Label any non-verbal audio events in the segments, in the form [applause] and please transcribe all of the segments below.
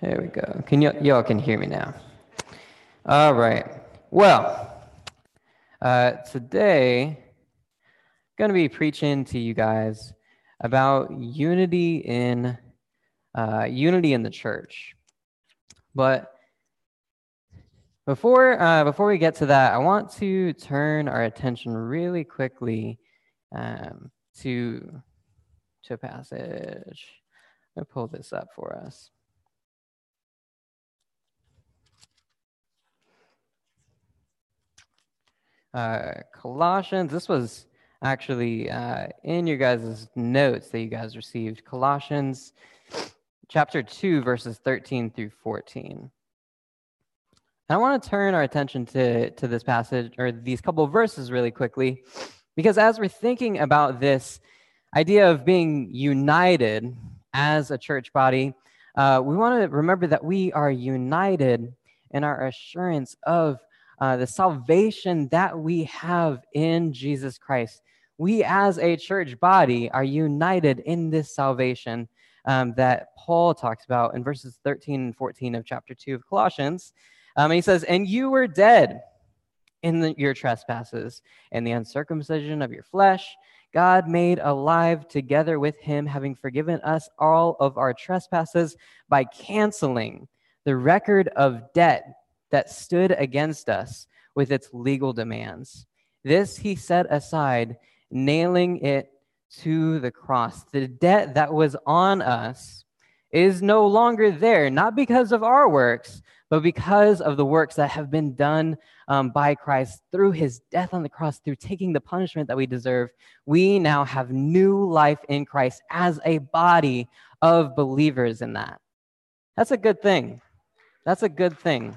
There we go. Can y'all can hear me now? All right. Well, uh, today I'm going to be preaching to you guys about unity in uh, unity in the church. But before uh, before we get to that, I want to turn our attention really quickly um, to to passage. Me pull this up for us. Uh, Colossians. This was actually uh, in your guys' notes that you guys received. Colossians chapter 2, verses 13 through 14. And I want to turn our attention to, to this passage or these couple verses really quickly, because as we're thinking about this idea of being united as a church body, uh, we want to remember that we are united in our assurance of uh, the salvation that we have in Jesus Christ. We, as a church body, are united in this salvation um, that Paul talks about in verses 13 and 14 of chapter 2 of Colossians. Um, and he says, And you were dead in the, your trespasses and the uncircumcision of your flesh. God made alive together with him, having forgiven us all of our trespasses by canceling the record of debt that stood against us with its legal demands. This he set aside, nailing it to the cross. The debt that was on us is no longer there, not because of our works, but because of the works that have been done um, by Christ through his death on the cross, through taking the punishment that we deserve. We now have new life in Christ as a body of believers in that. That's a good thing. That's a good thing.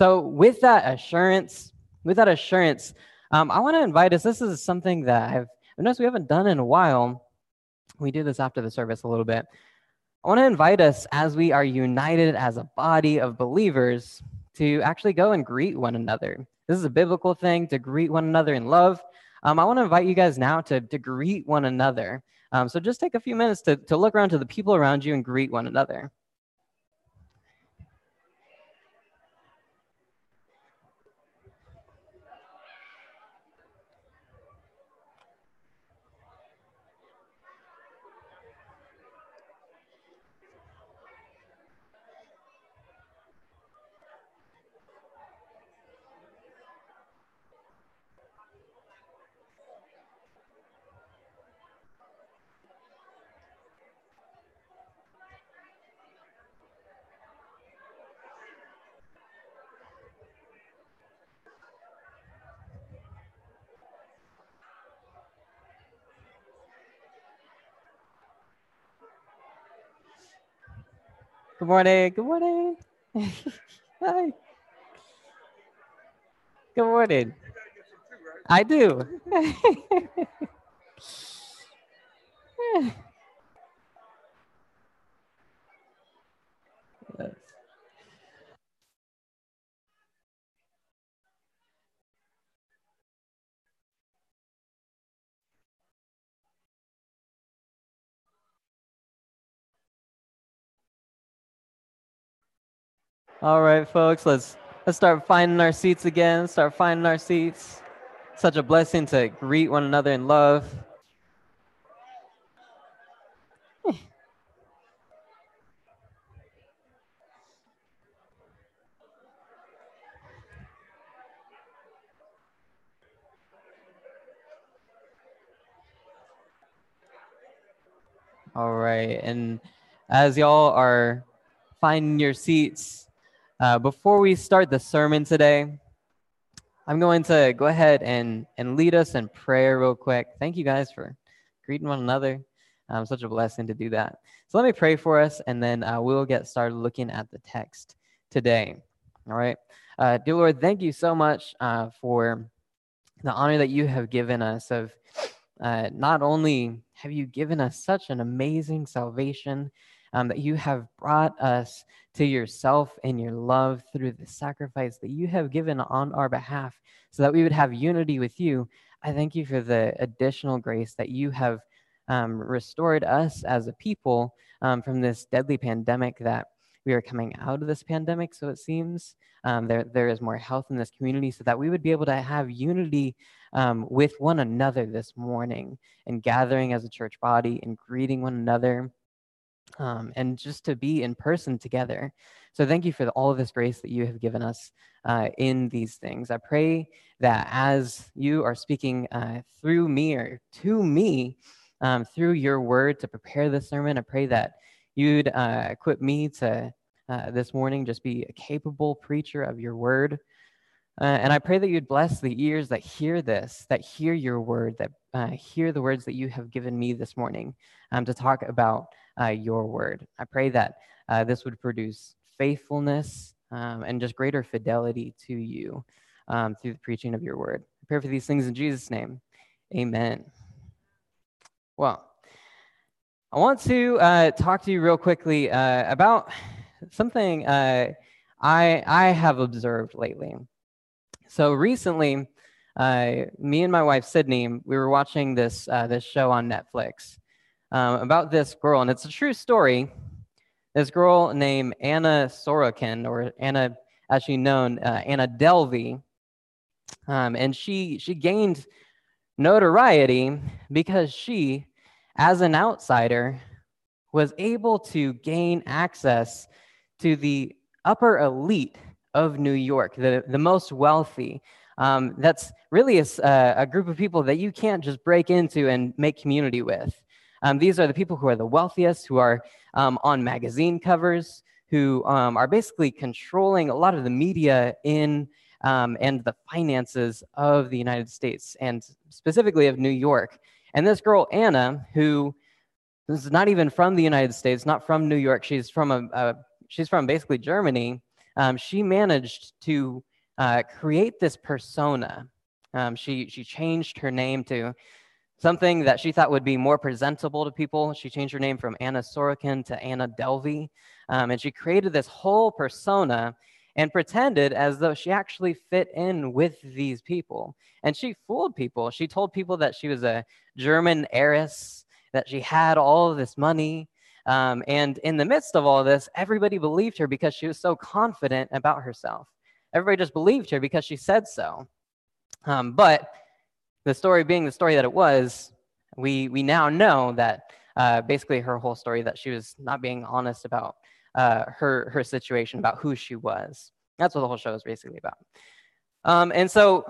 So, with that assurance, with that assurance, um, I want to invite us. This is something that I've noticed we haven't done in a while. We do this after the service a little bit. I want to invite us as we are united as a body of believers to actually go and greet one another. This is a biblical thing to greet one another in love. Um, I want to invite you guys now to, to greet one another. Um, so just take a few minutes to, to look around to the people around you and greet one another. Good morning. Good morning. [laughs] Hi. Good morning. I do. [laughs] [laughs] All right, folks, let's let's start finding our seats again. Start finding our seats. Such a blessing to greet one another in love. All right, and as y'all are finding your seats, uh, before we start the sermon today, I'm going to go ahead and, and lead us in prayer real quick. Thank you guys for greeting one another. Um, such a blessing to do that. So let me pray for us, and then uh, we'll get started looking at the text today. All right. Uh, dear Lord, thank you so much uh, for the honor that you have given us of uh, not only have you given us such an amazing salvation, um, that you have brought us to yourself and your love through the sacrifice that you have given on our behalf so that we would have unity with you. I thank you for the additional grace that you have um, restored us as a people um, from this deadly pandemic that we are coming out of this pandemic, so it seems. Um, there, there is more health in this community so that we would be able to have unity um, with one another this morning and gathering as a church body and greeting one another um, and just to be in person together. So thank you for the, all of this grace that you have given us uh, in these things. I pray that as you are speaking uh, through me or to me, um, through your word to prepare this sermon, I pray that you'd uh, equip me to uh, this morning just be a capable preacher of your word. Uh, and I pray that you'd bless the ears that hear this, that hear your word, that uh, hear the words that you have given me this morning um, to talk about uh, your word. I pray that uh, this would produce faithfulness um, and just greater fidelity to you um, through the preaching of your word. I pray for these things in Jesus' name. Amen. Well, I want to uh, talk to you real quickly uh, about something uh, I, I have observed lately. So recently, uh, me and my wife Sydney, we were watching this this show on Netflix um, about this girl, and it's a true story. This girl named Anna Sorokin, or Anna, as she's known, uh, Anna Delvey, um, and she she gained notoriety because she, as an outsider, was able to gain access to the upper elite of New York, the, the most wealthy. Um, that's really a, a, group of people that you can't just break into and make community with. Um, these are the people who are the wealthiest, who are um, on magazine covers, who um, are basically controlling a lot of the media in um, and the finances of the United States and specifically of New York. And this girl, Anna, who is not even from the United States, not from New York, she's from a, a she's from basically Germany. Um, she managed to uh, create this persona. Um, she she changed her name to something that she thought would be more presentable to people. She changed her name from Anna Sorokin to Anna Delvey. Um, and she created this whole persona and pretended as though she actually fit in with these people. And she fooled people. She told people that she was a German heiress, that she had all this money. Um, and in the midst of all this, everybody believed her because she was so confident about herself. Everybody just believed her because she said so. Um, but the story being the story that it was, we, we now know that uh, basically her whole story that she was not being honest about uh, her, her situation, about who she was. That's what the whole show is basically about. Um, and so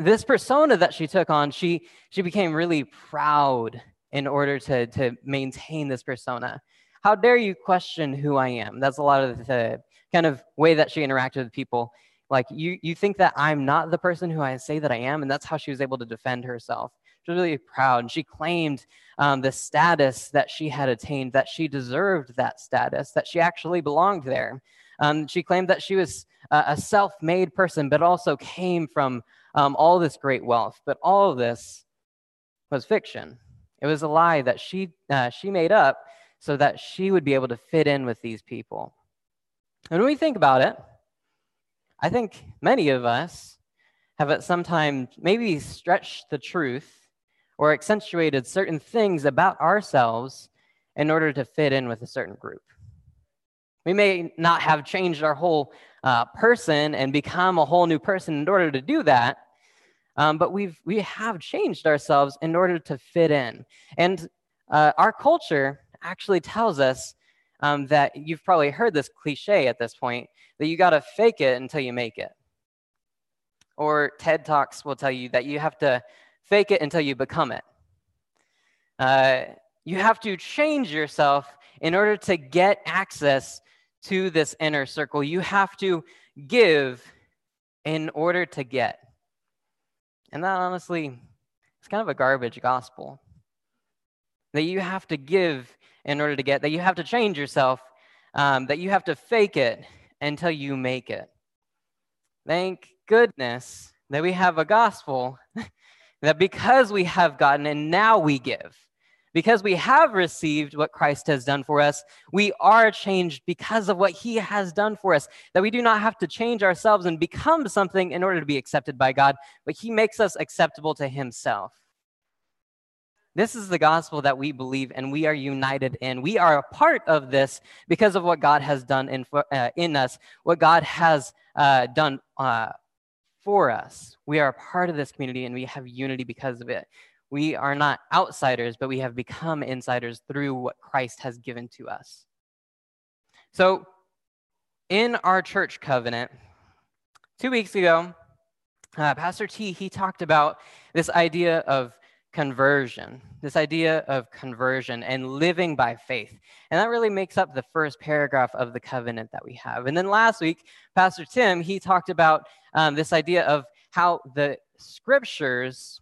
this persona that she took on, she, she became really proud in order to, to maintain this persona. How dare you question who I am? That's a lot of the kind of way that she interacted with people. Like, you, you think that I'm not the person who I say that I am, and that's how she was able to defend herself. She was really proud. And she claimed um, the status that she had attained, that she deserved that status, that she actually belonged there. Um, she claimed that she was uh, a self made person, but also came from um, all this great wealth. But all of this was fiction. It was a lie that she, uh, she made up so that she would be able to fit in with these people. And when we think about it, I think many of us have at some time maybe stretched the truth or accentuated certain things about ourselves in order to fit in with a certain group. We may not have changed our whole uh, person and become a whole new person in order to do that, um, but we've we have changed ourselves in order to fit in. And uh, our culture actually tells us um, that you've probably heard this cliche at this point that you got to fake it until you make it. Or TED Talks will tell you that you have to fake it until you become it. Uh, you have to change yourself in order to get access to this inner circle. You have to give in order to get. And that honestly it's kind of a garbage gospel. That you have to give in order to get, that you have to change yourself, um, that you have to fake it until you make it. Thank goodness that we have a gospel [laughs] that because we have gotten and now we give, because we have received what Christ has done for us, we are changed because of what he has done for us. That we do not have to change ourselves and become something in order to be accepted by God, but he makes us acceptable to himself. This is the gospel that we believe and we are united in. We are a part of this because of what God has done in, uh, in us, what God has uh, done uh, for us. We are a part of this community and we have unity because of it. We are not outsiders, but we have become insiders through what Christ has given to us. So, in our church covenant, two weeks ago, uh, Pastor T, he talked about this idea of conversion, this idea of conversion and living by faith. And that really makes up the first paragraph of the covenant that we have. And then last week, Pastor Tim, he talked about um, this idea of how the scriptures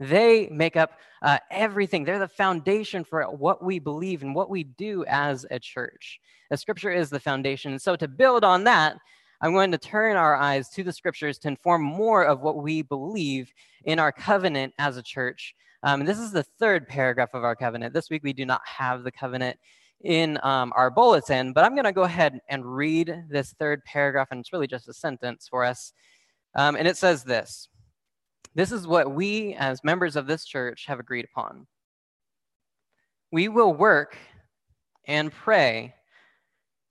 they make up uh, everything they're the foundation for what we believe and what we do as a church the scripture is the foundation and so to build on that I'm going to turn our eyes to the scriptures to inform more of what we believe in our covenant as a church. Um, this is the third paragraph of our covenant. This week we do not have the covenant in um, our bulletin, but I'm going to go ahead and read this third paragraph, and it's really just a sentence for us. Um, and it says this This is what we, as members of this church, have agreed upon. We will work and pray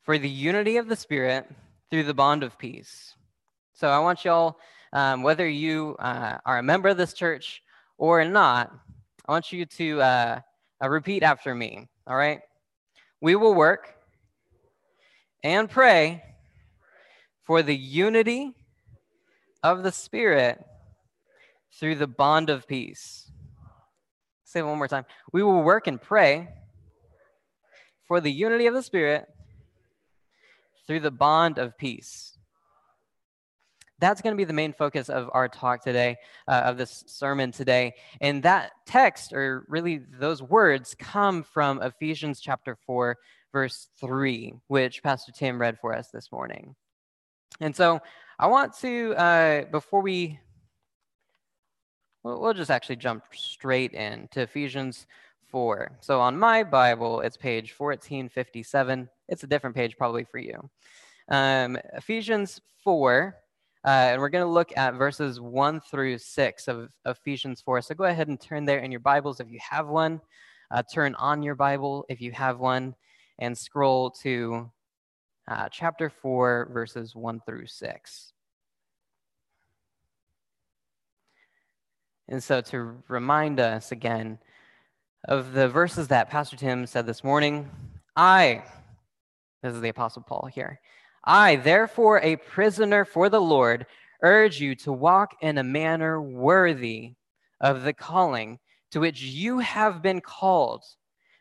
for the unity of the Spirit through the bond of peace. So I want y'all, um, whether you uh, are a member of this church or not, I want you to uh, uh, repeat after me, all right? We will work and pray for the unity of the Spirit through the bond of peace. Say it one more time. We will work and pray for the unity of the Spirit through the bond of peace. That's going to be the main focus of our talk today, uh, of this sermon today. And that text, or really those words, come from Ephesians chapter 4, verse 3, which Pastor Tim read for us this morning. And so I want to, uh, before we, we'll just actually jump straight in to Ephesians 4. So on my Bible, it's page 1457. It's a different page probably for you. Um, Ephesians 4, uh, and we're going to look at verses 1 through 6 of Ephesians 4. So go ahead and turn there in your Bibles if you have one. Uh, turn on your Bible if you have one, and scroll to uh, chapter 4, verses 1 through 6. And so, to remind us again of the verses that Pastor Tim said this morning, I, this is the Apostle Paul here, I, therefore, a prisoner for the Lord, urge you to walk in a manner worthy of the calling to which you have been called,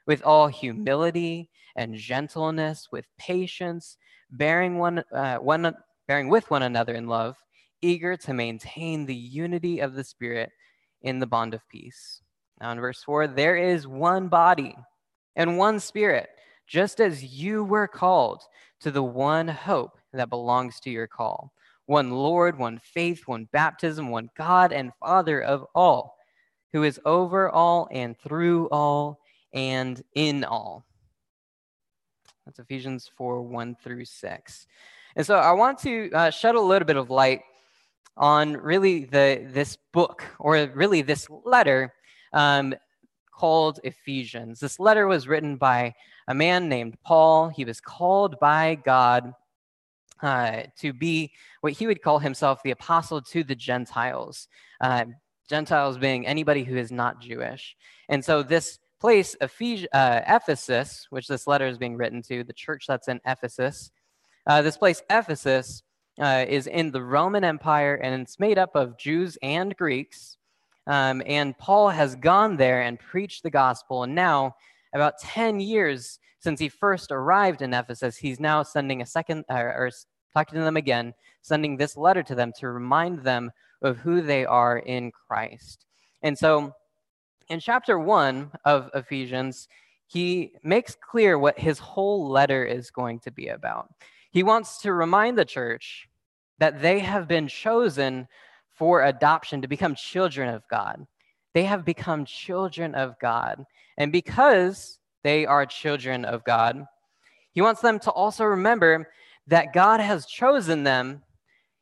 with all humility and gentleness, with patience, bearing one, uh, one, bearing with one another in love, eager to maintain the unity of the Spirit in the bond of peace. Now, in verse 4, there is one body and one Spirit, just as you were called to the one hope that belongs to your call. One Lord, one faith, one baptism, one God and Father of all, who is over all and through all and in all. That's Ephesians 4 1 through 6. And so I want to uh, shed a little bit of light on really the this book or really this letter um, called Ephesians. This letter was written by a man named Paul. He was called by God uh, to be what he would call himself the apostle to the Gentiles, uh, Gentiles being anybody who is not Jewish. And so this place, Ephes- uh, Ephesus, which this letter is being written to, the church that's in Ephesus, uh, this place, Ephesus, uh, is in the Roman Empire and it's made up of Jews and Greeks. Um, and Paul has gone there and preached the gospel. And now, about 10 years since he first arrived in Ephesus, he's now sending a second, or, or talking to them again, sending this letter to them to remind them of who they are in Christ. And so, in chapter one of Ephesians, he makes clear what his whole letter is going to be about. He wants to remind the church that they have been chosen for adoption to become children of God. They have become children of God. And because they are children of God, he wants them to also remember that God has chosen them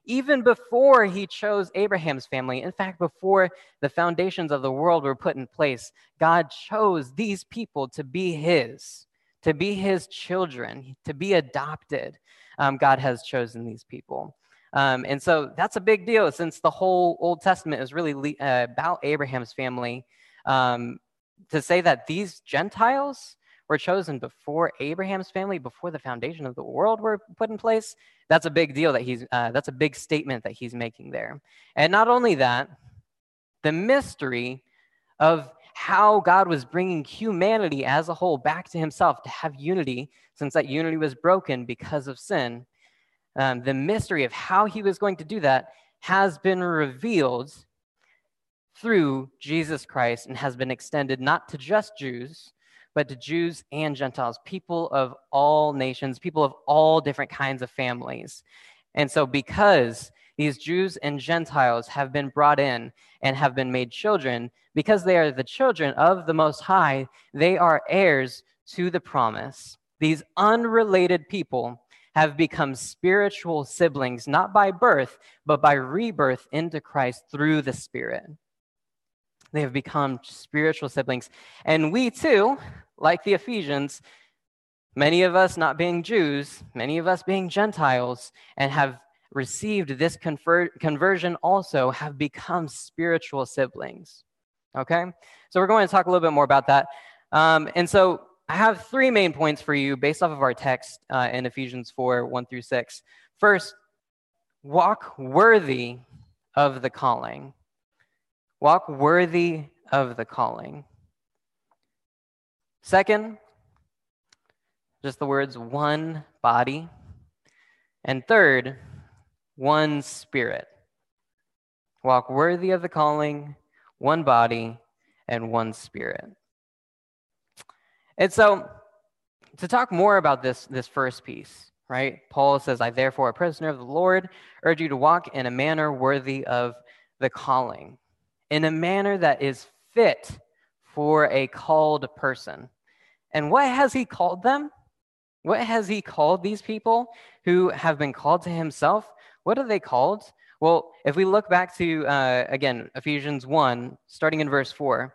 Even before he chose Abraham's family, in fact, before the foundations of the world were put in place, God chose these people to be his, to be his children, to be adopted. Um, God has chosen these people. Um, and so that's a big deal since the whole Old Testament is really uh, about Abraham's family. Um, to say that these Gentiles were chosen before Abraham's family, before the foundation of the world were put in place, that's a big deal that he's, uh, that's a big statement that he's making there. And not only that, the mystery of how God was bringing humanity as a whole back to himself to have unity, since that unity was broken because of sin, um, the mystery of how he was going to do that has been revealed through Jesus Christ and has been extended not to just Jews, but to Jews and Gentiles, people of all nations, people of all different kinds of families. And so, because these Jews and Gentiles have been brought in and have been made children, because they are the children of the Most High, they are heirs to the promise. These unrelated people have become spiritual siblings, not by birth, but by rebirth into Christ through the Spirit. They have become spiritual siblings. And we too, like the Ephesians, many of us not being Jews, many of us being Gentiles, and have received this conver- conversion also have become spiritual siblings. Okay? So we're going to talk a little bit more about that. Um, and so I have three main points for you based off of our text uh, in Ephesians 4 1 through 6. First, walk worthy of the calling. Walk worthy of the calling. Second, just the words one body. And third, one spirit. Walk worthy of the calling, one body, and one spirit. And so, to talk more about this, this first piece, right? Paul says, I therefore, a prisoner of the Lord, urge you to walk in a manner worthy of the calling, in a manner that is fit for a called person. And what has he called them? What has he called these people who have been called to himself? What are they called? Well, if we look back to, uh, again, Ephesians 1, starting in verse 4,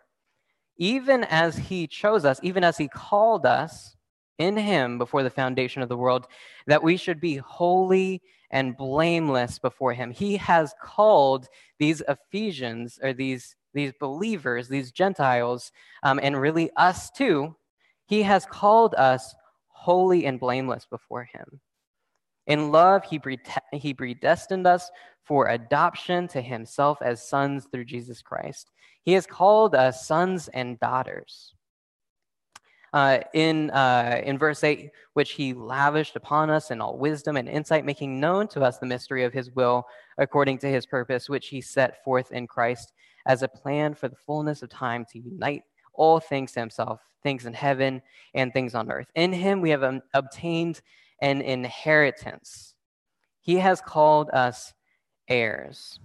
even as he chose us, even as he called us in him before the foundation of the world, that we should be holy and blameless before him. He has called these Ephesians or these, these believers, these Gentiles, um, and really us too, he has called us holy and blameless before him. In love, he, he predestined us for adoption to himself as sons through Jesus Christ. He has called us sons and daughters. Uh, in, uh, in verse 8, which he lavished upon us in all wisdom and insight, making known to us the mystery of his will according to his purpose, which he set forth in Christ as a plan for the fullness of time to unite all things to himself, things in heaven and things on earth. In him we have um, obtained an inheritance. He has called us heirs.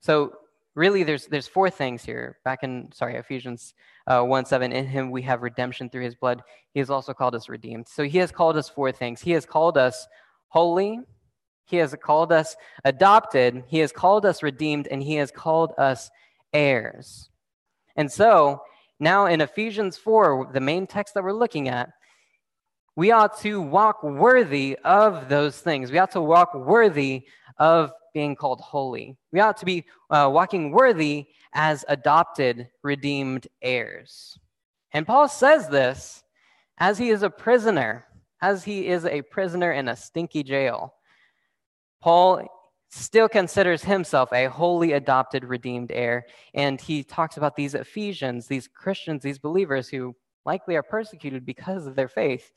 So really there's there's four things here. Back in sorry ephesians uh, 1 7 in him we have redemption through his blood. He has also called us redeemed. So he has called us four things. He has called us holy. He has called us adopted. He has called us redeemed and he has called us heirs. And so now in ephesians 4 the main text that we're looking at we ought to walk worthy of those things we ought to walk worthy of being called holy. We ought to be uh, walking worthy as adopted, redeemed heirs. And Paul says this as he is a prisoner, as he is a prisoner in a stinky jail. Paul still considers himself a holy, adopted, redeemed heir. And he talks about these Ephesians, these Christians, these believers who likely are persecuted because of their faith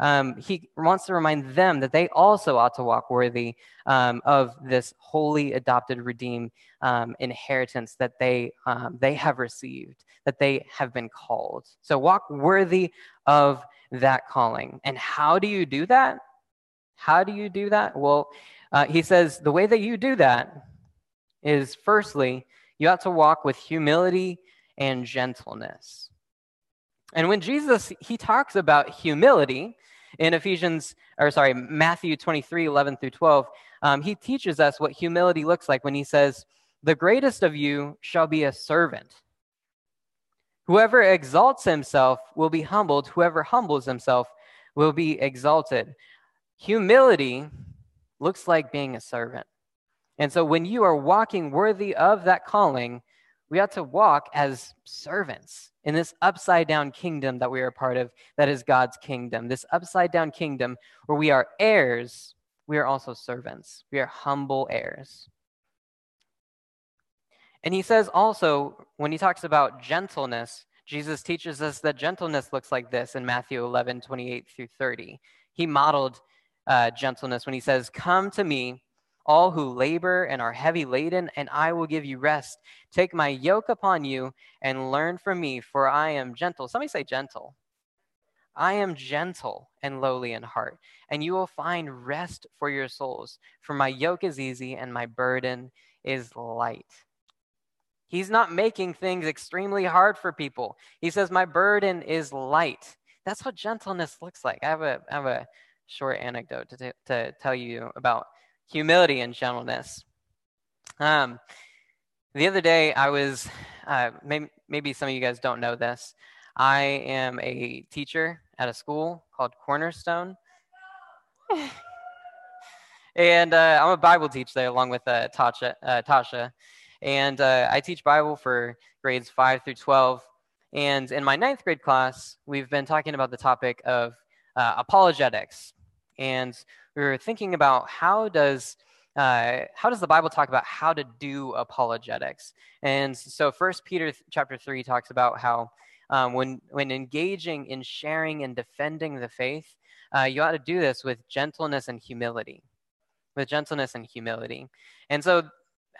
um, he wants to remind them that they also ought to walk worthy um, of this holy, adopted, redeemed um, inheritance that they, um, they have received, that they have been called. So walk worthy of that calling. And how do you do that? How do you do that? Well, uh, he says the way that you do that is firstly, you ought to walk with humility and gentleness. And when Jesus he talks about humility, In Ephesians, or sorry, Matthew 23, 11 through 12, um, he teaches us what humility looks like when he says, The greatest of you shall be a servant. Whoever exalts himself will be humbled, whoever humbles himself will be exalted. Humility looks like being a servant. And so when you are walking worthy of that calling, we ought to walk as servants in this upside down kingdom that we are a part of, that is God's kingdom. This upside down kingdom where we are heirs, we are also servants. We are humble heirs. And he says also, when he talks about gentleness, Jesus teaches us that gentleness looks like this in Matthew 11, 28 through 30. He modeled uh, gentleness when he says, Come to me, all who labor and are heavy laden, and I will give you rest. Take my yoke upon you and learn from me, for I am gentle. Somebody say gentle. I am gentle and lowly in heart, and you will find rest for your souls. For my yoke is easy and my burden is light. He's not making things extremely hard for people. He says, My burden is light. That's what gentleness looks like. I have a, I have a short anecdote to, t- to tell you about humility and gentleness. Um, the other day, I was, uh, maybe, maybe some of you guys don't know this. I am a teacher at a school called Cornerstone. and uh, I'm a Bible teacher there along with uh, Tasha. Uh, Tasha. And uh, I teach Bible for grades 5 through 12. And in my ninth grade class, we've been talking about the topic of uh, apologetics. And we were thinking about how does uh, how does the Bible talk about how to do apologetics? And so, First Peter chapter three talks about how um, when when engaging in sharing and defending the faith, uh, you ought to do this with gentleness and humility, with gentleness and humility. And so,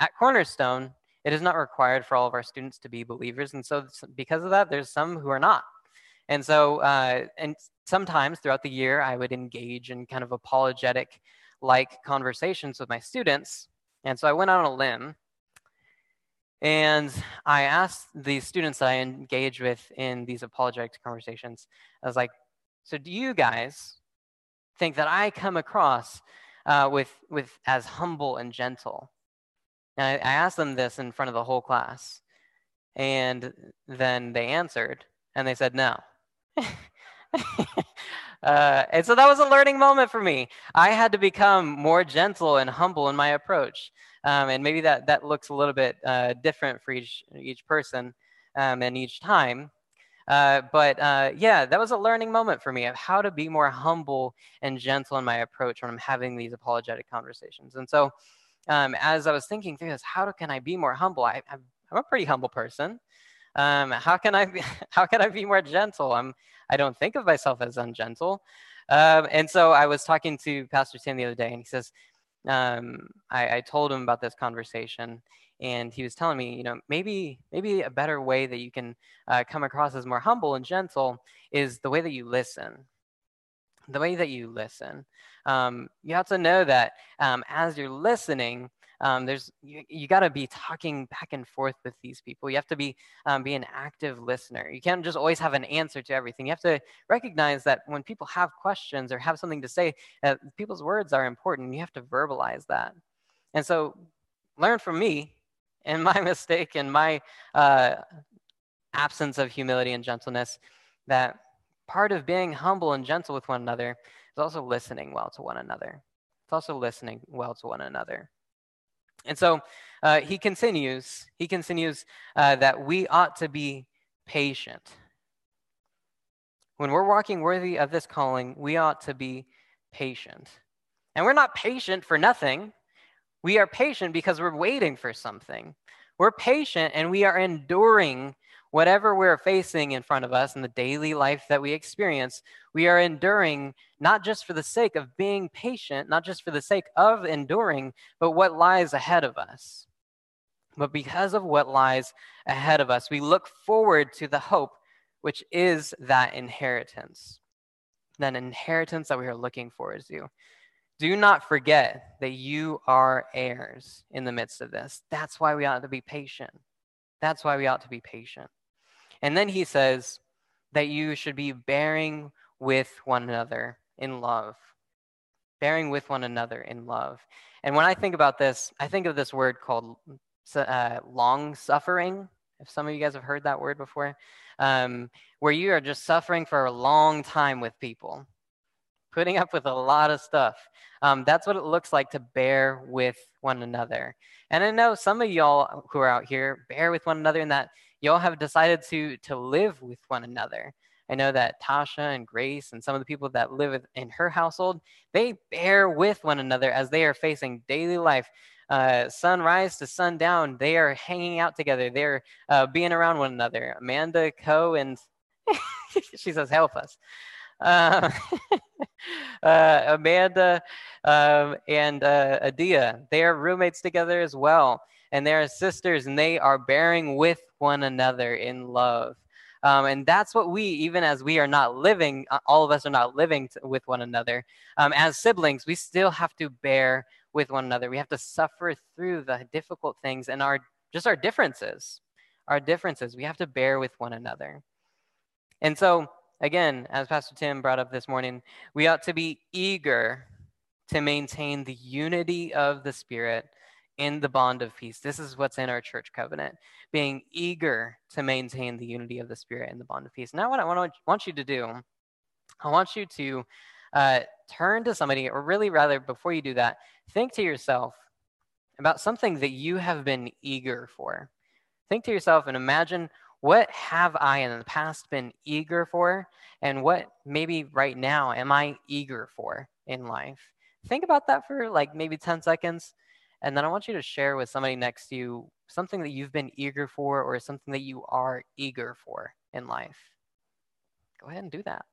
at Cornerstone, it is not required for all of our students to be believers, and so because of that, there's some who are not. And so, uh, and sometimes throughout the year, I would engage in kind of apologetic like conversations with my students. And so I went out on a limb and I asked the students that I engage with in these apologetic conversations, I was like, so do you guys think that I come across uh, with, with as humble and gentle? And I, I asked them this in front of the whole class. And then they answered, and they said no. [laughs] [laughs] uh, and so that was a learning moment for me. I had to become more gentle and humble in my approach. Um, and maybe that, that looks a little bit uh, different for each, each person um, and each time. Uh, but uh, yeah, that was a learning moment for me of how to be more humble and gentle in my approach when I'm having these apologetic conversations. And so, um, as I was thinking through this, how can I be more humble? I, I'm a pretty humble person. Um, how can I be, [laughs] how can I be more gentle? I'm I don't think of myself as ungentle. Um, and so I was talking to Pastor Tim the other day, and he says, um, I, I, told him about this conversation, and he was telling me, you know, maybe maybe a better way that you can uh, come across as more humble and gentle is the way that you listen. The way that you listen. Um, you have to know that um, as you're listening, um, there's you, you got to be talking back and forth with these people. You have to be um, be an active listener. You can't just always have an answer to everything. You have to recognize that when people have questions or have something to say uh, people's words are important. You have to verbalize that. And so learn from me and [laughs] my mistake and my uh, absence of humility and gentleness that part of being humble and gentle with one another is also listening well to one another. It's also listening well to one another and so uh, he continues, he continues uh, that we ought to be patient. When we're walking worthy of this calling, we ought to be patient. And we're not patient for nothing. We are patient because we're waiting for something. We're patient and we are enduring whatever we're facing in front of us in the daily life that we experience, we are enduring not just for the sake of being patient, not just for the sake of enduring, but what lies ahead of us. But because of what lies ahead of us, we look forward to the hope, which is that inheritance, that inheritance that we are looking forward to. Do not forget that you are heirs in the midst of this. That's why we ought to be patient. That's why we ought to be patient. And then he says that you should be bearing with one another in love. Bearing with one another in love. And when I think about this, I think of this word called uh, long suffering. If some of you guys have heard that word before, um, where you are just suffering for a long time with people, putting up with a lot of stuff. Um, that's what it looks like to bear with one another. And I know some of y'all who are out here bear with one another in that y'all have decided to to live with one another. I know that Tasha and Grace and some of the people that live in her household, they bear with one another as they are facing daily life. Uh, sunrise to sundown, they are hanging out together. They're uh, being around one another. Amanda, Co, and [laughs] she says, help us. Uh, [laughs] uh, Amanda um, and uh, Adia, they are roommates together as well. And they are sisters, and they are bearing with one another in love. Um, and that's what we, even as we are not living, uh, all of us are not living t- with one another. Um, as siblings, we still have to bear with one another. We have to suffer through the difficult things and our just our differences. Our differences. We have to bear with one another. And so, again, as Pastor Tim brought up this morning, we ought to be eager to maintain the unity of the Spirit in the bond of peace. This is what's in our church covenant, being eager to maintain the unity of the Spirit in the bond of peace. Now, what I want, want you to do, I want you to uh, turn to somebody, or really rather, before you do that, think to yourself about something that you have been eager for. Think to yourself and imagine what have I in the past been eager for, and what maybe right now am I eager for in life? Think about that for like maybe 10 seconds and then I want you to share with somebody next to you something that you've been eager for or something that you are eager for in life. Go ahead and do that.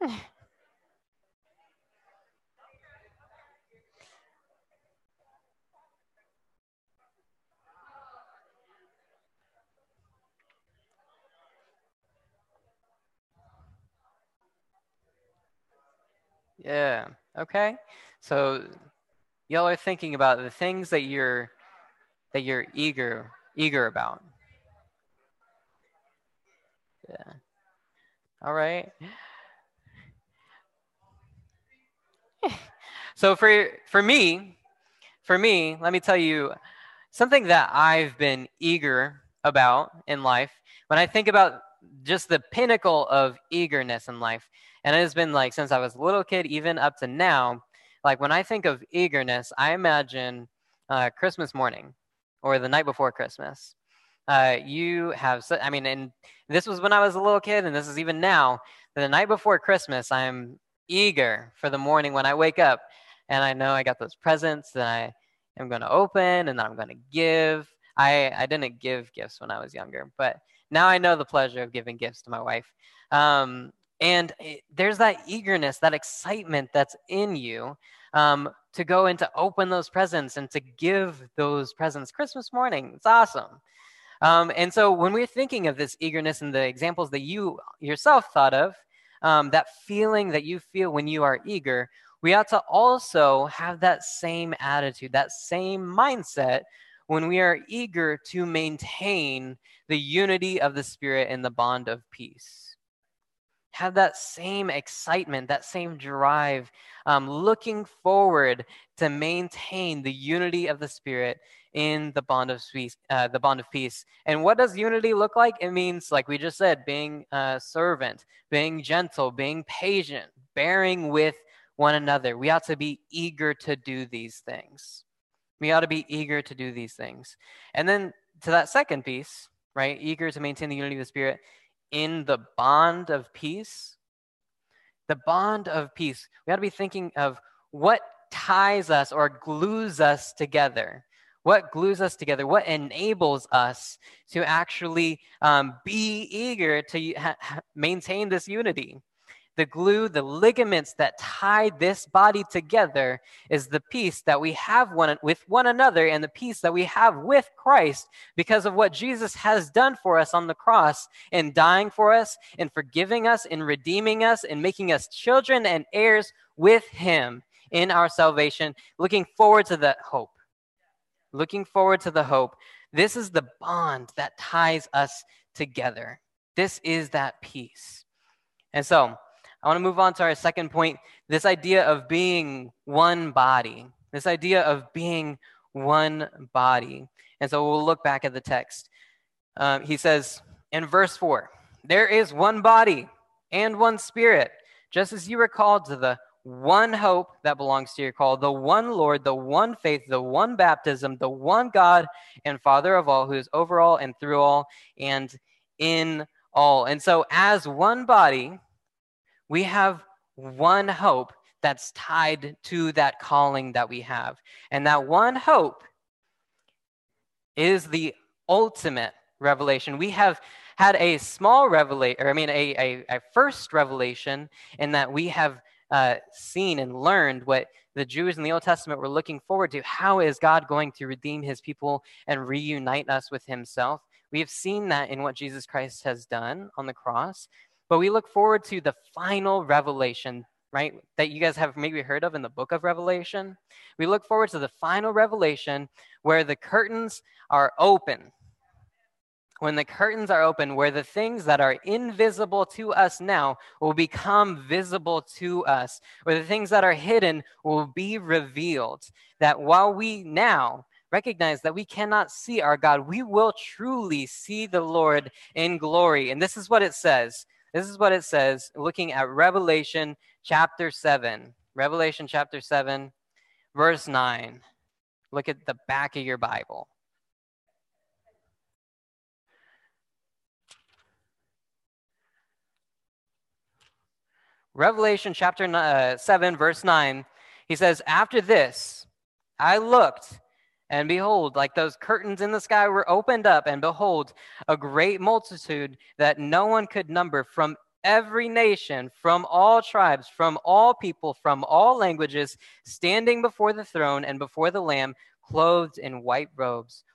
[laughs] Yeah. Okay. So y'all are thinking about the things that you're that you're eager eager about. Yeah. All right. [laughs] so for for me, for me, let me tell you something that I've been eager about in life. When I think about just the pinnacle of eagerness in life, and it has been like since I was a little kid, even up to now. Like when I think of eagerness, I imagine uh, Christmas morning or the night before Christmas. Uh, you have, I mean, and this was when I was a little kid, and this is even now. The night before Christmas, I'm eager for the morning when I wake up, and I know I got those presents that I am going to open and that I'm going to give. I, I didn't give gifts when I was younger, but now I know the pleasure of giving gifts to my wife. Um, and there's that eagerness, that excitement that's in you um, to go and to open those presents and to give those presents Christmas morning. It's awesome. Um, and so when we're thinking of this eagerness and the examples that you yourself thought of, um, that feeling that you feel when you are eager, we ought to also have that same attitude, that same mindset when we are eager to maintain the unity of the Spirit in the bond of peace have that same excitement, that same drive, um, looking forward to maintain the unity of the Spirit in the bond of peace. Uh, the bond of peace. And what does unity look like? It means, like we just said, being a servant, being gentle, being patient, bearing with one another. We ought to be eager to do these things. We ought to be eager to do these things. And then to that second piece, right? Eager to maintain the unity of the Spirit in the bond of peace. The bond of peace. We got to be thinking of what ties us or glues us together. What glues us together? What enables us to actually um, be eager to ha- maintain this unity? The glue, the ligaments that tie this body together is the peace that we have one, with one another and the peace that we have with Christ because of what Jesus has done for us on the cross in dying for us, in forgiving us, in redeeming us, in making us children and heirs with Him in our salvation, looking forward to that hope. Looking forward to the hope. This is the bond that ties us together. This is that peace. And so, I want to move on to our second point this idea of being one body. This idea of being one body. And so we'll look back at the text. Um, he says in verse 4 There is one body and one spirit, just as you were called to the one hope that belongs to your call, the one Lord, the one faith, the one baptism, the one God and Father of all, who is over all and through all and in all. And so, as one body, we have one hope that's tied to that calling that we have. And that one hope is the ultimate revelation. We have had a small revelation, or I mean, a, a, a, first revelation in that we have uh, seen and learned what the Jews in the Old Testament were looking forward to. How is God going to redeem his people and reunite us with himself? We have seen that in what Jesus Christ has done on the cross. But we look forward to the final revelation, right, that you guys have maybe heard of in the book of Revelation. We look forward to the final revelation where the curtains are open. When the curtains are open, where the things that are invisible to us now will become visible to us, where the things that are hidden will be revealed. That while we now recognize that we cannot see our God, we will truly see the Lord in glory. And this is what it says this is what it says looking at Revelation chapter 7. Revelation chapter 7, verse 9. Look at the back of your Bible. Revelation chapter uh, 7, verse 9, he says, After this, I looked, and behold, like those curtains in the sky were opened up, and behold, a great multitude that no one could number from every nation, from all tribes, from all people, from all languages, standing before the throne and before the Lamb, clothed in white robes,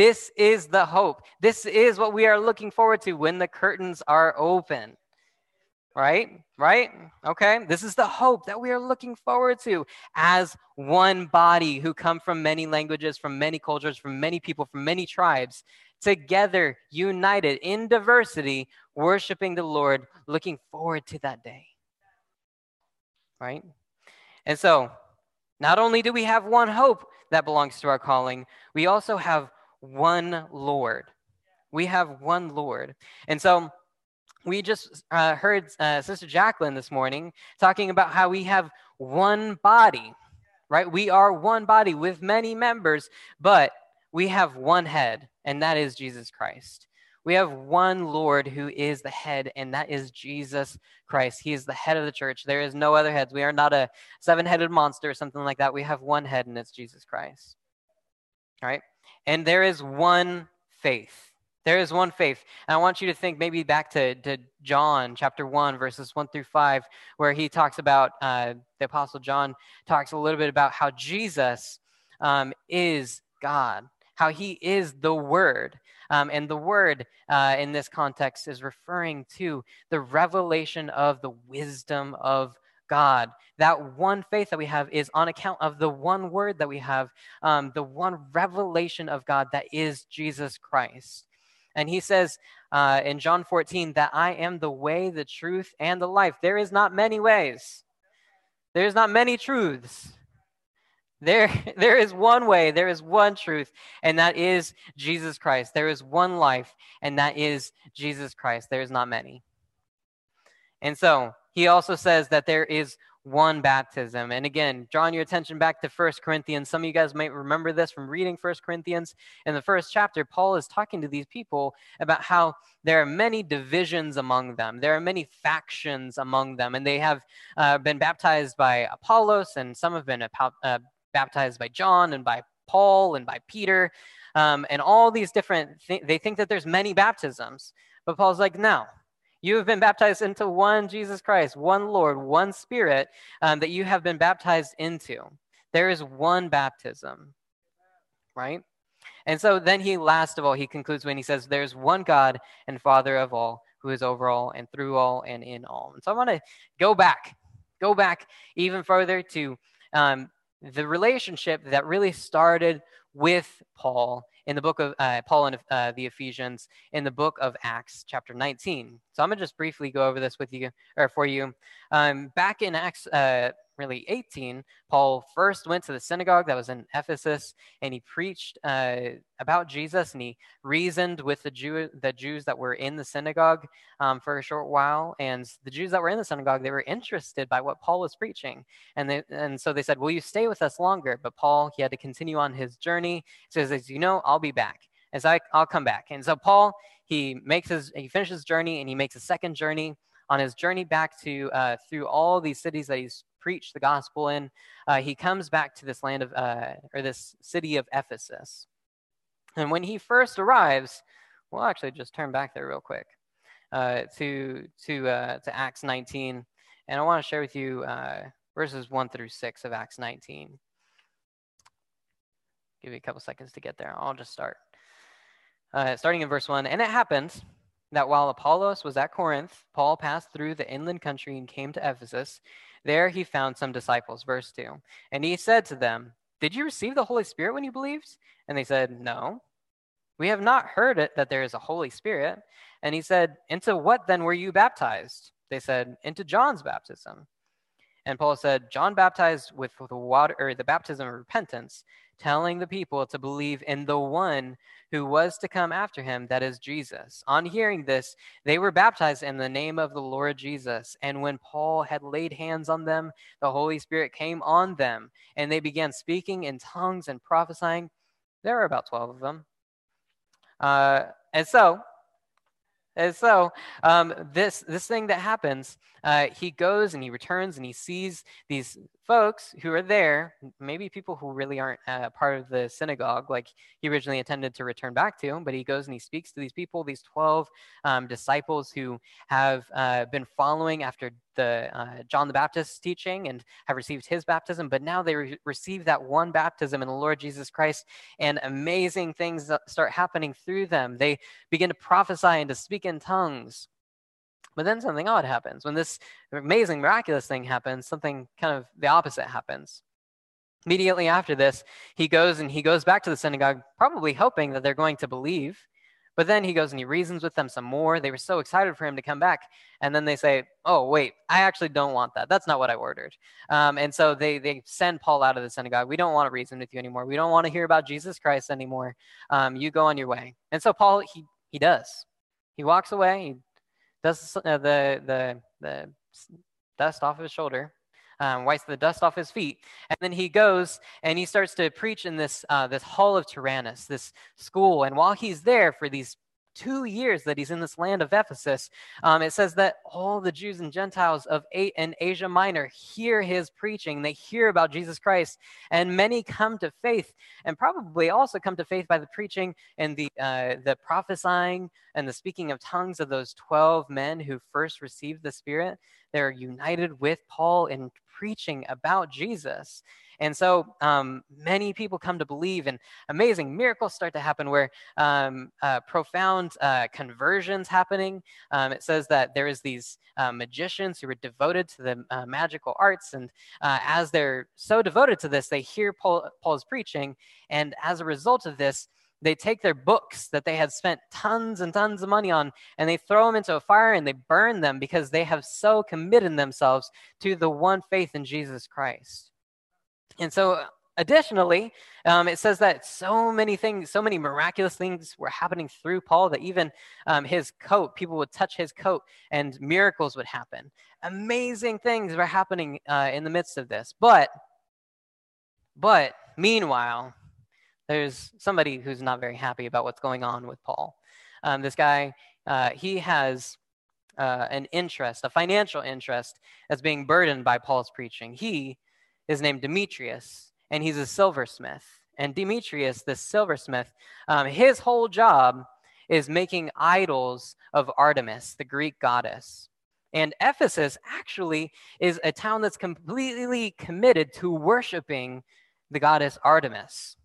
This is the hope. This is what we are looking forward to when the curtains are open. Right? Right? Okay. This is the hope that we are looking forward to as one body who come from many languages, from many cultures, from many people, from many tribes, together, united in diversity, worshiping the Lord, looking forward to that day. Right? And so, not only do we have one hope that belongs to our calling, we also have one Lord. We have one Lord. And so we just uh, heard uh, Sister Jacqueline this morning talking about how we have one body, right? We are one body with many members, but we have one head, and that is Jesus Christ. We have one Lord who is the head, and that is Jesus Christ. He is the head of the church. There is no other heads. We are not a seven headed monster or something like that. We have one head, and it's Jesus Christ. All right? And there is one faith. There is one faith. And I want you to think maybe back to, to John chapter 1, verses 1 through 5, where he talks about, uh, the Apostle John talks a little bit about how Jesus um, is God, how he is the Word. Um, and the Word uh, in this context is referring to the revelation of the wisdom of God. That one faith that we have is on account of the one word that we have, um, the one revelation of God that is Jesus Christ. And he says uh, in John 14 that I am the way, the truth, and the life. There is not many ways. There's not many truths. There, [laughs] there is one way, there is one truth, and that is Jesus Christ. There is one life, and that is Jesus Christ. There is not many. And so he also says that there is one baptism. And again, drawing your attention back to First Corinthians, some of you guys might remember this from reading First Corinthians. In the first chapter, Paul is talking to these people about how there are many divisions among them, there are many factions among them, and they have uh, been baptized by Apollos, and some have been uh, baptized by John and by Paul and by Peter. Um, and all these different, th- they think that there's many baptisms. But Paul's like, no, you have been baptized into one Jesus Christ, one Lord, one Spirit um, that you have been baptized into. There is one baptism, right? And so then he, last of all, he concludes when he says, There's one God and Father of all, who is over all and through all and in all. And so I want to go back, go back even further to um, the relationship that really started with Paul in the book of uh, Paul and uh, the Ephesians in the book of Acts, chapter 19. So I'm gonna just briefly go over this with you or for you. Um, back in Acts, uh, really 18, Paul first went to the synagogue that was in Ephesus and he preached uh, about Jesus and he reasoned with the, Jew, the Jews that were in the synagogue um, for a short while. And the Jews that were in the synagogue, they were interested by what Paul was preaching. And, they, and so they said, Will you stay with us longer? But Paul, he had to continue on his journey. He says, you know, I'll be back. As I, I'll come back. And so Paul, he makes his, he finishes his journey and he makes a second journey on his journey back to uh, through all these cities that he's preached the gospel in, uh, he comes back to this land of, uh, or this city of Ephesus. And when he first arrives, we'll actually just turn back there real quick uh, to, to, uh, to Acts 19. And I want to share with you uh, verses 1 through 6 of Acts 19. Give you a couple seconds to get there. I'll just start. Uh, starting in verse 1 And it happened that while Apollos was at Corinth, Paul passed through the inland country and came to Ephesus. There he found some disciples. Verse 2. And he said to them, Did you receive the Holy Spirit when you believed? And they said, No. We have not heard it that there is a Holy Spirit. And he said, Into what then were you baptized? They said, Into John's baptism. And Paul said, John baptized with the water or the baptism of repentance, telling the people to believe in the one who was to come after him, that is Jesus. On hearing this, they were baptized in the name of the Lord Jesus. And when Paul had laid hands on them, the Holy Spirit came on them, and they began speaking in tongues and prophesying. There were about 12 of them. Uh, and so, and so um, this this thing that happens, uh, he goes and he returns and he sees these folks who are there, maybe people who really aren't uh, part of the synagogue, like he originally intended to return back to, but he goes and he speaks to these people, these 12 um, disciples who have uh, been following after the uh, John the Baptist's teaching and have received his baptism, but now they re- receive that one baptism in the Lord Jesus Christ, and amazing things start happening through them. They begin to prophesy and to speak in tongues. But then something odd happens. When this amazing, miraculous thing happens, something kind of the opposite happens. Immediately after this, he goes and he goes back to the synagogue, probably hoping that they're going to believe. But then he goes and he reasons with them some more. They were so excited for him to come back. And then they say, Oh, wait, I actually don't want that. That's not what I ordered. Um, and so they, they send Paul out of the synagogue. We don't want to reason with you anymore. We don't want to hear about Jesus Christ anymore. Um, you go on your way. And so Paul, he, he does. He walks away. He does uh, the, the, the dust off his shoulder, um, wipes the dust off his feet, and then he goes and he starts to preach in this, uh, this hall of Tyrannus, this school. And while he's there for these two years that he's in this land of Ephesus, um, it says that all the Jews and Gentiles of a- in Asia Minor hear his preaching. They hear about Jesus Christ, and many come to faith, and probably also come to faith by the preaching and the uh, the prophesying and the speaking of tongues of those twelve men who first received the Spirit. They're united with Paul in preaching about Jesus. And so um, many people come to believe, and amazing miracles start to happen where um, uh, profound uh, conversions happening. Um, it says that there is these uh, magicians who are devoted to the uh, magical arts, and uh, as they're so devoted to this, they hear Paul, Paul's preaching, and as a result of this, they take their books that they had spent tons and tons of money on and they throw them into a fire and they burn them because they have so committed themselves to the one faith in Jesus Christ. And so Additionally, um, it says that so many things, so many miraculous things were happening through Paul that even um, his coat, people would touch his coat and miracles would happen. Amazing things were happening uh, in the midst of this. But, but meanwhile, there's somebody who's not very happy about what's going on with Paul. Um, this guy, uh, he has uh, an interest, a financial interest, as being burdened by Paul's preaching. He is named Demetrius and he's a silversmith. And Demetrius, this silversmith, um, his whole job is making idols of Artemis, the Greek goddess. And Ephesus actually is a town that's completely committed to worshiping the goddess Artemis.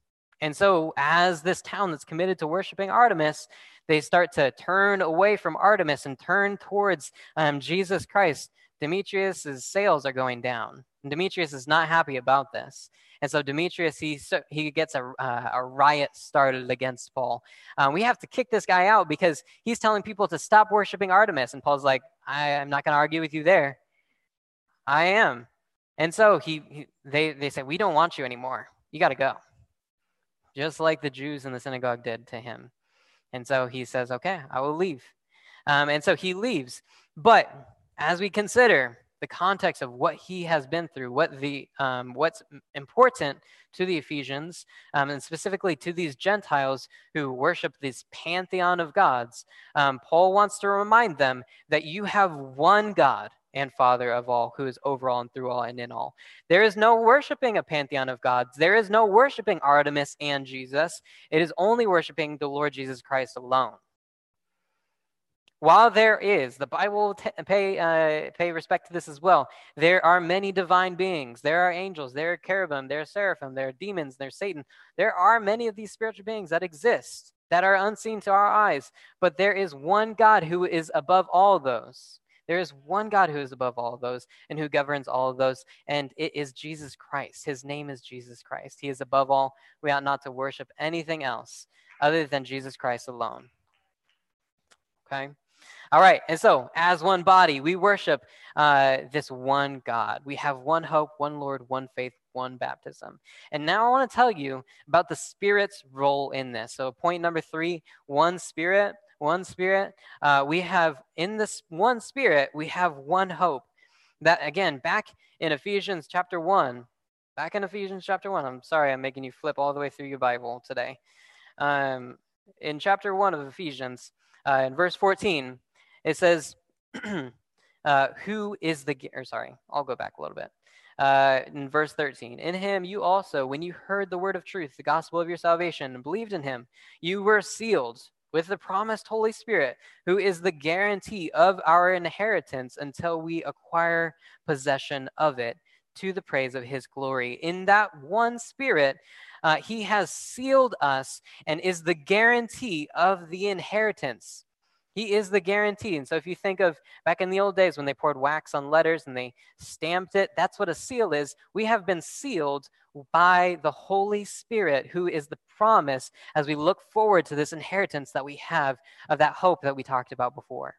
And so, as this town that's committed to worshiping Artemis, they start to turn away from Artemis and turn towards um, Jesus Christ. Demetrius's sales are going down. And Demetrius is not happy about this. And so Demetrius, he, he gets a, uh, a riot started against Paul. Um, we have to kick this guy out because he's telling people to stop worshiping Artemis. And Paul's like, I, am not going to argue with you there. I am. And so he, he, they, they say, We don't want you anymore. You got to go. Just like the Jews in the synagogue did to him. And so he says, Okay, I will leave. Um, and so he leaves. But as we consider the context of what he has been through, what the um, what's important to the Ephesians, um, and specifically to these Gentiles who worship this pantheon of gods. Um, Paul wants to remind them that you have one God and Father of all, who is over all and through all and in all. There is no worshiping a pantheon of gods. There is no worshiping Artemis and Jesus. It is only worshiping the Lord Jesus Christ alone. While there is, the Bible will t- pay, uh, pay respect to this as well. There are many divine beings. There are angels, there are cherubim, there are seraphim, there are demons, there's Satan. There are many of these spiritual beings that exist that are unseen to our eyes. But there is one God who is above all those. There is one God who is above all those and who governs all of those, and it is Jesus Christ. His name is Jesus Christ. He is above all. We ought not to worship anything else other than Jesus Christ alone. Okay? All right, and so as one body, we worship uh, this one God. We have one hope, one Lord, one faith, one baptism. And now I want to tell you about the Spirit's role in this. So, point number three one Spirit, one Spirit. Uh, we have in this one Spirit, we have one hope. That again, back in Ephesians chapter 1, back in Ephesians chapter 1, I'm sorry, I'm making you flip all the way through your Bible today. Um, in chapter 1 of Ephesians, uh, in verse 14, it says, [clears throat] uh, Who is the, or sorry, I'll go back a little bit. Uh, in verse 13, in him you also, when you heard the word of truth, the gospel of your salvation, and believed in him, you were sealed with the promised Holy Spirit, who is the guarantee of our inheritance until we acquire possession of it to the praise of his glory. In that one Spirit, uh, he has sealed us and is the guarantee of the inheritance. He is the guarantee. And so if you think of back in the old days when they poured wax on letters and they stamped it, that's what a seal is. We have been sealed by the Holy Spirit, who is the promise as we look forward to this inheritance that we have of that hope that we talked about before.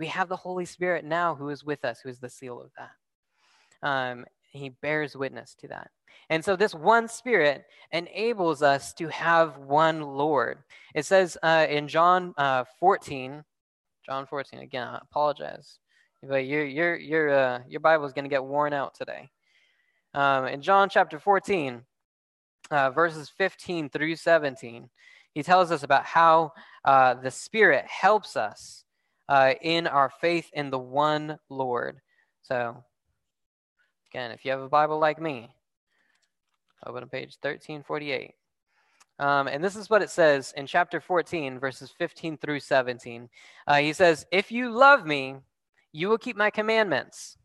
We have the Holy Spirit now who is with us, who is the seal of that. Um, he bears witness to that. And so this one spirit enables us to have one Lord. It says uh, in John uh, 14, John 14, again, I apologize, but your, your, your, uh, your Bible is going to get worn out today. Um, in John chapter 14, uh, verses 15 through 17, he tells us about how uh, the Spirit helps us uh, in our faith in the one Lord. So, again, if you have a Bible like me, Open to page 1348. Um, and this is what it says in chapter 14, verses 15 through 17. Uh, he says, If you love me, you will keep my commandments.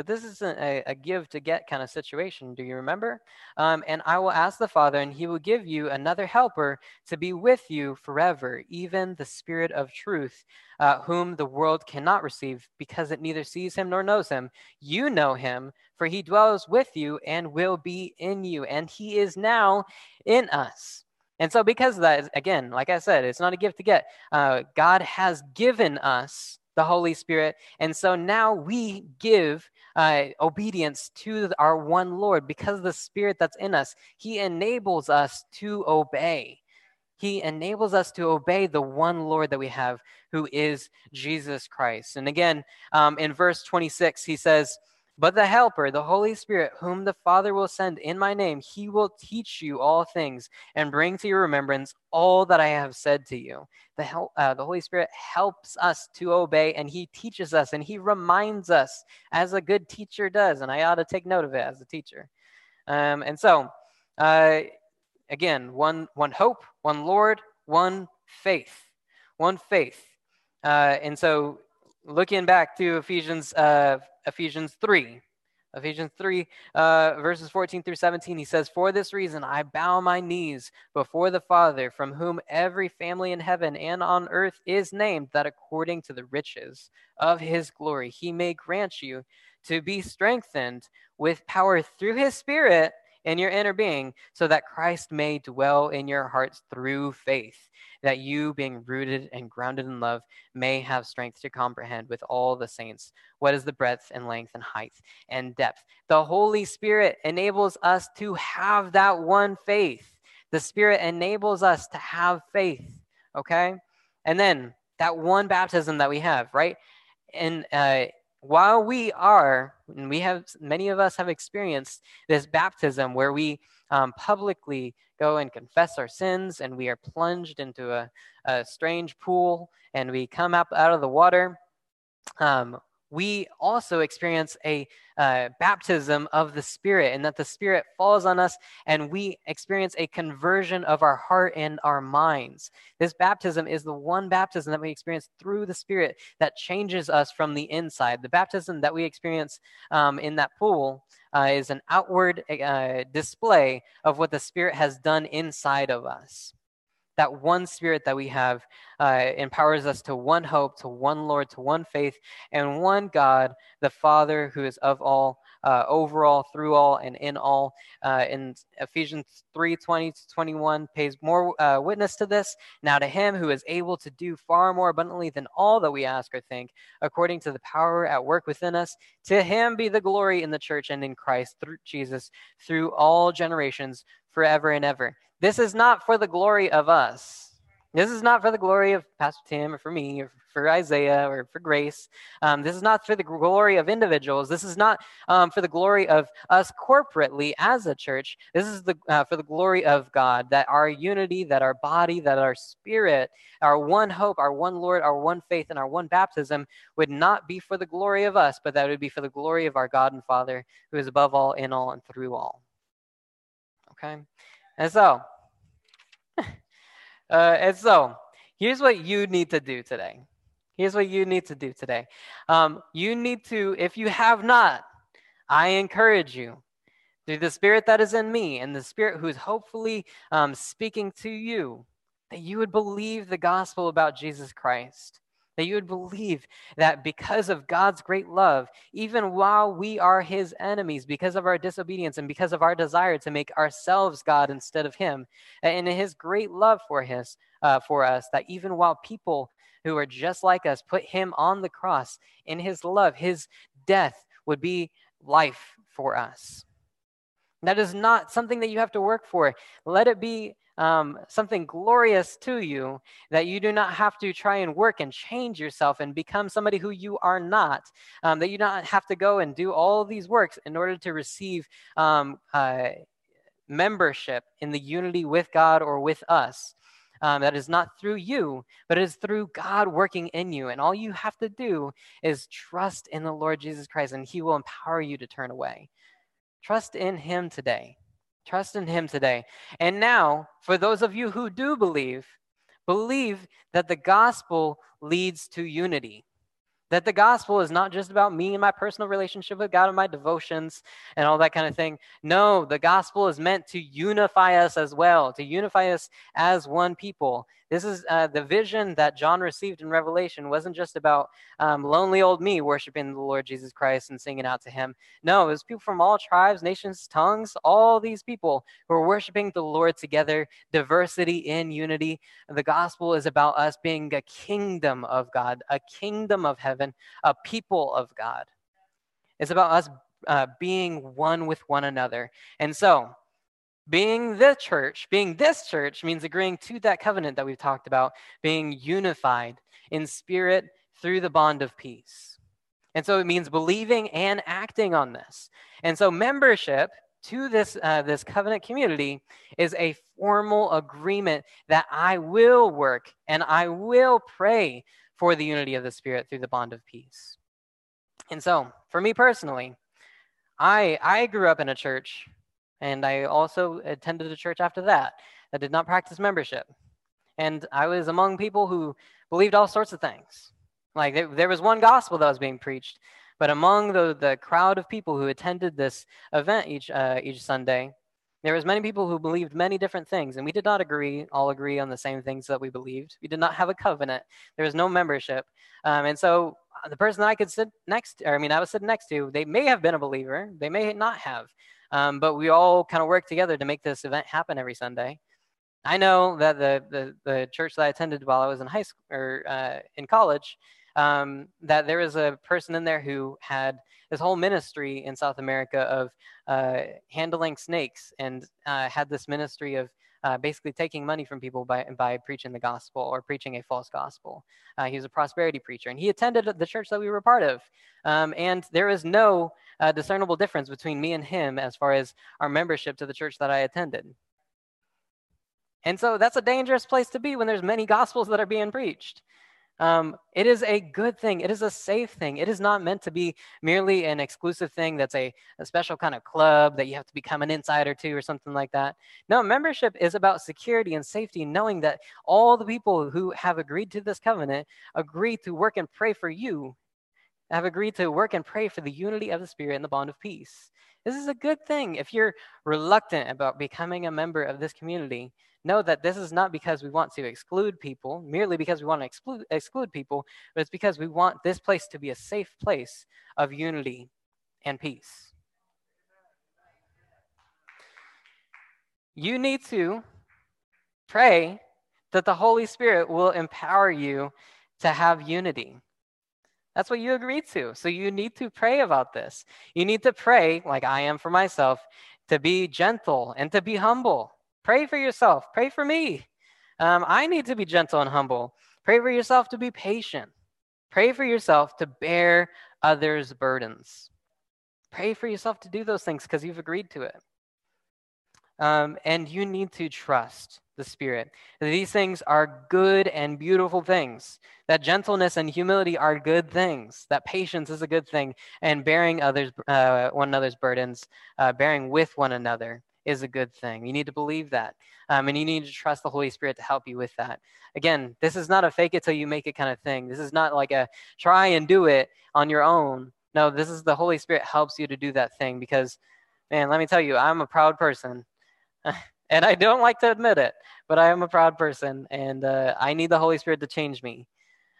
But this isn't a, a give to get kind of situation. Do you remember? Um, and I will ask the Father, and he will give you another helper to be with you forever, even the Spirit of truth, uh, whom the world cannot receive because it neither sees him nor knows him. You know him, for he dwells with you and will be in you, and he is now in us. And so, because of that, again, like I said, it's not a gift to get. Uh, God has given us the Holy Spirit. And so now we give uh, obedience to our one Lord, because of the Spirit that's in us, He enables us to obey. He enables us to obey the one Lord that we have, who is Jesus Christ. And again, um, in verse 26, he says, but the Helper, the Holy Spirit, whom the Father will send in my name, he will teach you all things and bring to your remembrance all that I have said to you. The, help, uh, the Holy Spirit helps us to obey, and he teaches us and he reminds us, as a good teacher does. And I ought to take note of it as a teacher. Um, and so, uh, again, one, one hope, one Lord, one faith. One faith. Uh, and so, looking back to Ephesians uh, Ephesians 3. Ephesians 3, uh, verses 14 through 17, he says, For this reason I bow my knees before the Father, from whom every family in heaven and on earth is named, that according to the riches of his glory he may grant you to be strengthened with power through his Spirit in your inner being, so that Christ may dwell in your hearts through faith, that you, being rooted and grounded in love, may have strength to comprehend with all the saints what is the breadth and length and height and depth. The Holy Spirit enables us to have that one faith. The Spirit enables us to have faith, okay? And then that one baptism that we have, right? And uh, while we are, and we have, many of us have experienced this baptism where we um, publicly go and confess our sins and we are plunged into a, a strange pool and we come up out of the water. Um, we also experience a uh, baptism of the Spirit, and that the Spirit falls on us, and we experience a conversion of our heart and our minds. This baptism is the one baptism that we experience through the Spirit that changes us from the inside. The baptism that we experience um, in that pool uh, is an outward uh, display of what the Spirit has done inside of us that one spirit that we have uh, empowers us to one hope, to one Lord, to one faith, and one God, the Father, who is of all, uh, over all, through all, and in all. Uh, in Ephesians 3 20 to 21 pays more uh, witness to this. Now, to him who is able to do far more abundantly than all that we ask or think, according to the power at work within us, to him be the glory in the church and in Christ through Jesus through all generations, forever and ever. This is not for the glory of us. This is not for the glory of Pastor Tim or for me or for Isaiah or for Grace. Um, this is not for the glory of individuals. This is not um, for the glory of us corporately as a church. This is the, uh, for the glory of God, that our unity, that our body, that our spirit, our one hope, our one Lord, our one faith, and our one baptism would not be for the glory of us, but that would be for the glory of our God and Father, who is above all, in all, and through all. Okay? And so, [laughs] uh, and so, here's what you need to do today. Here's what you need to do today. Um, you need to, if you have not, I encourage you through the Spirit that is in me and the Spirit who is hopefully um, speaking to you, that you would believe the gospel about Jesus Christ that you would believe that because of God's great love, even while we are his enemies, because of our disobedience and because of our desire to make ourselves God instead of him, and in his great love for his uh, for us, that even while people who are just like us put him on the cross in his love, his death would be life for us. That is not something that you have to work for. Let it be um, something glorious to you that you do not have to try and work and change yourself and become somebody who you are not. Um, that you do not have to go and do all these works in order to receive um, uh, membership in the unity with God or with us. Um, that is not through you, but it is through God working in you. And all you have to do is trust in the Lord Jesus Christ, and He will empower you to turn away. Trust in Him today. Trust in Him today. And now, for those of you who do believe, believe that the gospel leads to unity. That the gospel is not just about me and my personal relationship with God and my devotions and all that kind of thing. No, the gospel is meant to unify us as well, to unify us as one people. This is uh, the vision that John received in Revelation wasn't just about um, lonely old me worshiping the Lord Jesus Christ and singing out to him. No, it was people from all tribes, nations, tongues, all these people who are worshiping the Lord together, diversity in unity. The gospel is about us being a kingdom of God, a kingdom of heaven, a people of God. It's about us uh, being one with one another. And so, being the church, being this church, means agreeing to that covenant that we've talked about, being unified in spirit through the bond of peace. And so it means believing and acting on this. And so membership to this, uh, this covenant community is a formal agreement that I will work and I will pray for the unity of the Spirit through the bond of peace. And so, for me personally, I, I grew up in a church and I also attended a church after that that did not practice membership. And I was among people who believed all sorts of things. Like there, there was one gospel that was being preached, but among the, the crowd of people who attended this event each, uh, each Sunday, there was many people who believed many different things, and we did not agree, all agree on the same things that we believed. We did not have a covenant. There was no membership. Um, and so uh, the person that I could sit next, or I mean, I was sitting next to, they may have been a believer, they may not have. Um, but we all kind of worked together to make this event happen every Sunday. I know that the, the, the church that I attended while I was in high school or uh, in college, um, that there was a person in there who had this whole ministry in South America of uh, handling snakes and uh, had this ministry of uh, basically taking money from people by, by preaching the gospel or preaching a false gospel. Uh, he was a prosperity preacher, and he attended the church that we were part of. Um, and there is no uh, discernible difference between me and him as far as our membership to the church that I attended. And so that's a dangerous place to be when there's many gospels that are being preached. Um, it is a good thing. It is a safe thing. It is not meant to be merely an exclusive thing that's a, a special kind of club that you have to become an insider to or something like that. No, membership is about security and safety, knowing that all the people who have agreed to this covenant agree to work and pray for you, have agreed to work and pray for the unity of the Spirit and the bond of peace. This is a good thing. If you're reluctant about becoming a member of this community, know that this is not because we want to exclude people, merely because we want to exclude, exclude people, but it's because we want this place to be a safe place of unity and peace. You need to pray that the Holy Spirit will empower you to have unity. That's what you agreed to. So you need to pray about this. You need to pray, like I am for myself, to be gentle and to be humble. Pray for yourself. Pray for me. Um, I need to be gentle and humble. Pray for yourself to be patient. Pray for yourself to bear others' burdens. Pray for yourself to do those things because you've agreed to it. Um, and you need to trust the Spirit. These things are good and beautiful things. That gentleness and humility are good things. That patience is a good thing. And bearing others, uh, one another's burdens, uh, bearing with one another is a good thing. You need to believe that. Um, and you need to trust the Holy Spirit to help you with that. Again, this is not a fake it till you make it kind of thing. This is not like a try and do it on your own. No, this is the Holy Spirit helps you to do that thing because, man, let me tell you, I'm a proud person. [laughs] and I don't like to admit it, but I am a proud person and uh, I need the Holy Spirit to change me.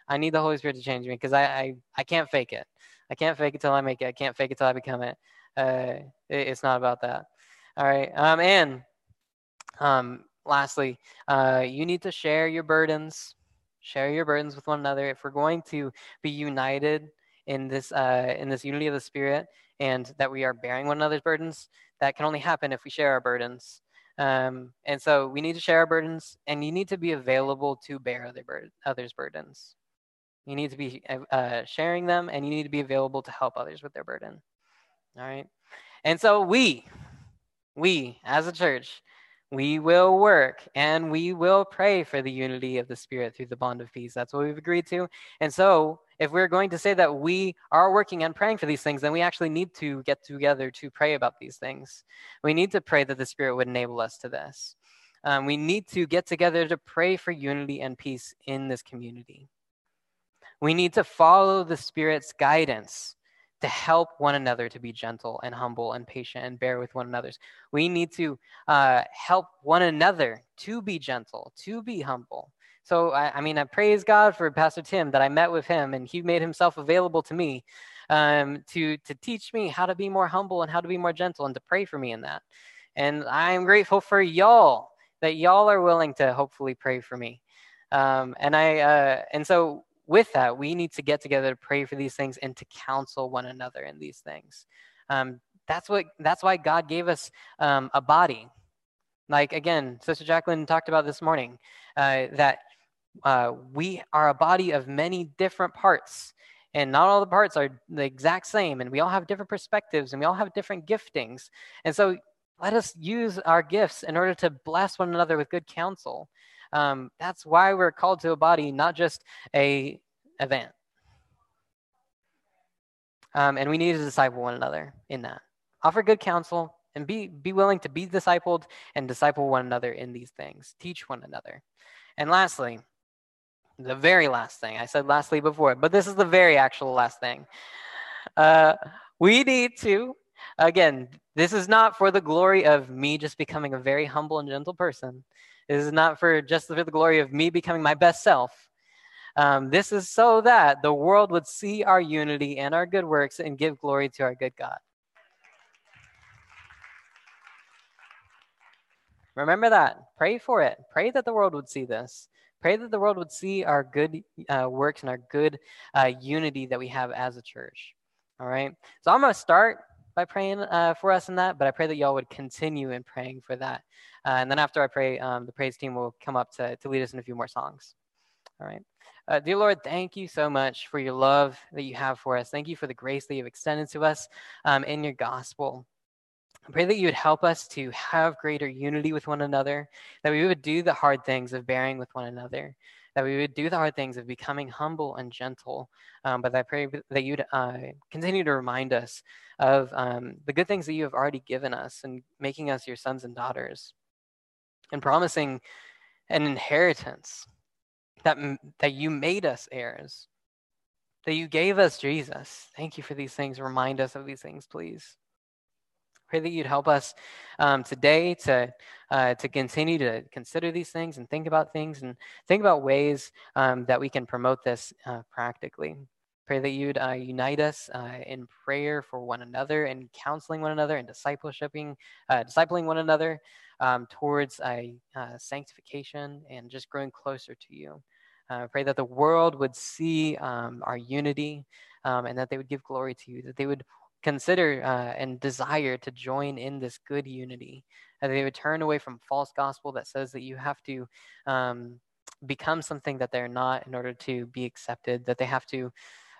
I need the Holy Spirit to change me because I, I, I can't fake it. I can't fake it till I make it. I can't fake it till I become it. Uh, it it's not about that. All right. Um, and um, lastly, uh, you need to share your burdens. Share your burdens with one another. If we're going to be united in this uh, in this unity of the Spirit, and that we are bearing one another's burdens, that can only happen if we share our burdens. Um, and so we need to share our burdens, and you need to be available to bear other bur- others' burdens. You need to be uh, sharing them, and you need to be available to help others with their burden. All right. And so we, we as a church, we will work and we will pray for the unity of the Spirit through the bond of peace. That's what we've agreed to. And so, if we're going to say that we are working and praying for these things, then we actually need to get together to pray about these things. We need to pray that the Spirit would enable us to this. Um, we need to get together to pray for unity and peace in this community. We need to follow the Spirit's guidance to help one another to be gentle and humble and patient and bear with one another. We need to uh, help one another to be gentle, to be humble. So, I, I, mean, I praise God for Pastor Tim that I met with him and he made himself available to me um, to, to teach me how to be more humble and how to be more gentle and to pray for me in that. And I'm grateful for y'all that y'all are willing to hopefully pray for me. Um, and I, uh, and so with that, we need to get together to pray for these things and to counsel one another in these things. Um, that's what. That's why God gave us um, a body. Like again, Sister Jacqueline talked about this morning uh, that uh, we are a body of many different parts, and not all the parts are the exact same, and we all have different perspectives, and we all have different giftings. And so, let us use our gifts in order to bless one another with good counsel. Um, that's why we're called to a body, not just a event. Um, and we need to disciple one another in that. Offer good counsel and be, be willing to be discipled and disciple one another in these things. Teach one another. And lastly, the very last thing, I said lastly before, but this is the very actual last thing. Uh, we need to, again, this is not for the glory of me just becoming a very humble and gentle person. This is not for just for the glory of me becoming my best self. Um, this is so that the world would see our unity and our good works and give glory to our good God. Remember that. Pray for it. Pray that the world would see this. Pray that the world would see our good uh, works and our good uh, unity that we have as a church. All right. So I'm going to start by praying uh, for us in that, but I pray that y'all would continue in praying for that. Uh, and then after I pray, um, the praise team will come up to, to lead us in a few more songs. All right. Uh, dear Lord, thank you so much for your love that you have for us. Thank you for the grace that you've extended to us um, in your gospel. I pray that you would help us to have greater unity with one another, that we would do the hard things of bearing with one another, that we would do the hard things of becoming humble and gentle. Um, but I pray that you'd uh, continue to remind us of um, the good things that you have already given us and making us your sons and daughters and promising an inheritance that, that you made us heirs, that you gave us Jesus. Thank you for these things. Remind us of these things, please. Pray that you'd help us um, today to, uh, to continue to consider these things and think about things and think about ways um, that we can promote this uh, practically. Pray that you'd uh, unite us uh, in prayer for one another and counseling one another and discipleshiping, uh, discipling one another um, towards uh, sanctification and just growing closer to you. Uh, pray that the world would see um, our unity um, and that they would give glory to you, that they would consider uh, and desire to join in this good unity, that they would turn away from false gospel that says that you have to um, become something that they're not in order to be accepted, that they have to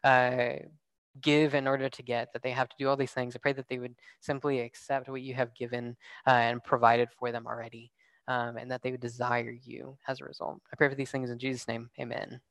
uh, give in order to get, that they have to do all these things. I pray that they would simply accept what you have given uh, and provided for them already, um, and that they would desire you as a result. I pray for these things in Jesus' name. Amen.